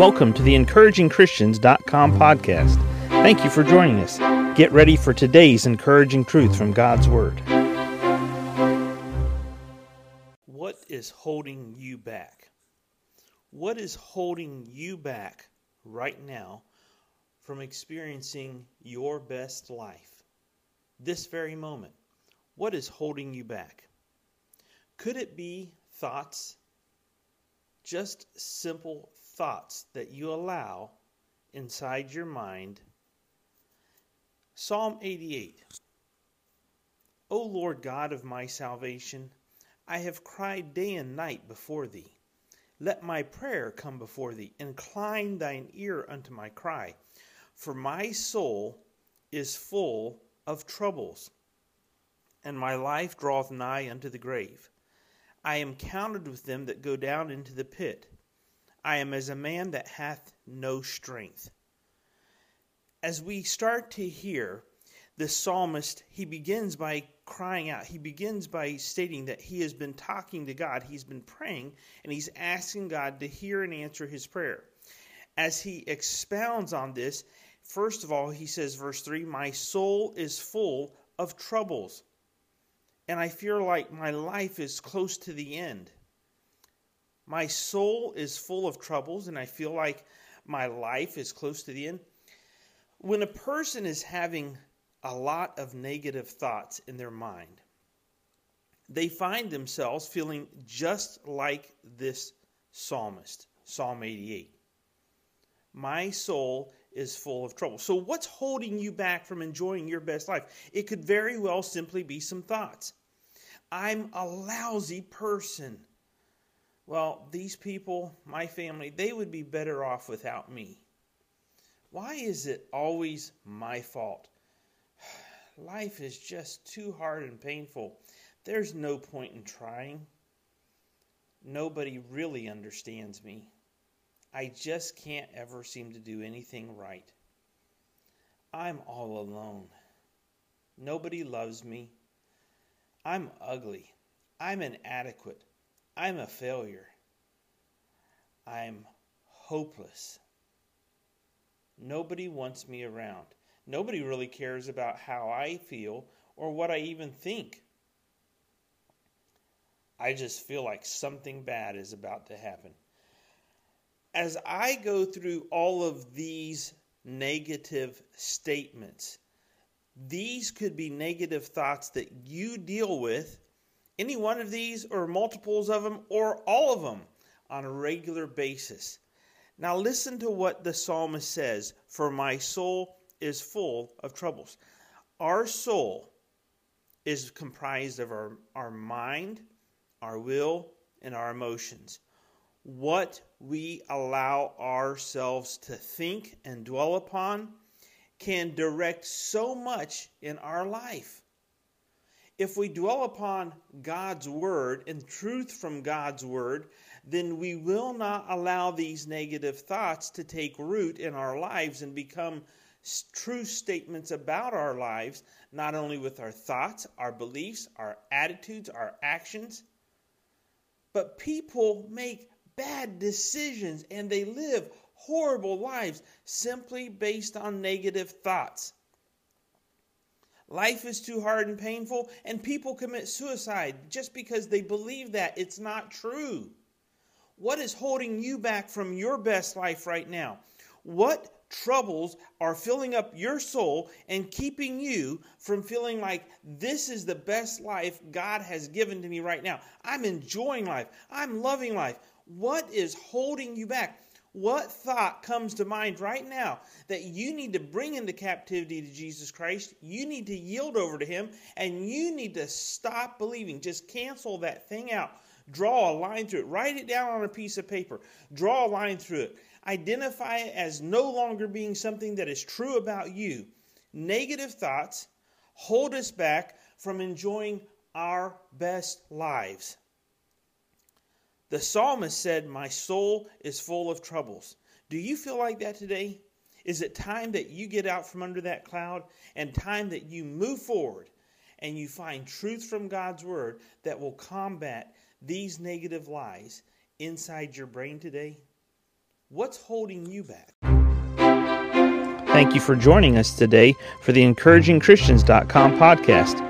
Welcome to the encouragingchristians.com podcast. Thank you for joining us. Get ready for today's encouraging truth from God's Word. What is holding you back? What is holding you back right now from experiencing your best life? This very moment. What is holding you back? Could it be thoughts? Just simple thoughts that you allow inside your mind. Psalm 88 O Lord God of my salvation, I have cried day and night before thee. Let my prayer come before thee. Incline thine ear unto my cry. For my soul is full of troubles, and my life draweth nigh unto the grave. I am counted with them that go down into the pit. I am as a man that hath no strength. As we start to hear the psalmist, he begins by crying out. He begins by stating that he has been talking to God, he's been praying, and he's asking God to hear and answer his prayer. As he expounds on this, first of all, he says, verse 3 My soul is full of troubles, and I feel like my life is close to the end. My soul is full of troubles, and I feel like my life is close to the end. When a person is having a lot of negative thoughts in their mind, they find themselves feeling just like this psalmist, Psalm 88. My soul is full of trouble. So, what's holding you back from enjoying your best life? It could very well simply be some thoughts. I'm a lousy person well, these people, my family, they would be better off without me. Why is it always my fault? Life is just too hard and painful. There's no point in trying. Nobody really understands me. I just can't ever seem to do anything right. I'm all alone. Nobody loves me. I'm ugly. I'm inadequate. I'm a failure. I'm hopeless. Nobody wants me around. Nobody really cares about how I feel or what I even think. I just feel like something bad is about to happen. As I go through all of these negative statements, these could be negative thoughts that you deal with any one of these or multiples of them or all of them on a regular basis. Now, listen to what the psalmist says For my soul is full of troubles. Our soul is comprised of our, our mind, our will, and our emotions. What we allow ourselves to think and dwell upon can direct so much in our life if we dwell upon God's word and truth from God's word, then we will not allow these negative thoughts to take root in our lives and become true statements about our lives, not only with our thoughts, our beliefs, our attitudes, our actions, but people make bad decisions and they live horrible lives simply based on negative thoughts. Life is too hard and painful, and people commit suicide just because they believe that it's not true. What is holding you back from your best life right now? What troubles are filling up your soul and keeping you from feeling like this is the best life God has given to me right now? I'm enjoying life, I'm loving life. What is holding you back? What thought comes to mind right now that you need to bring into captivity to Jesus Christ? You need to yield over to Him and you need to stop believing. Just cancel that thing out. Draw a line through it. Write it down on a piece of paper. Draw a line through it. Identify it as no longer being something that is true about you. Negative thoughts hold us back from enjoying our best lives. The psalmist said, My soul is full of troubles. Do you feel like that today? Is it time that you get out from under that cloud and time that you move forward and you find truth from God's word that will combat these negative lies inside your brain today? What's holding you back? Thank you for joining us today for the encouragingchristians.com podcast.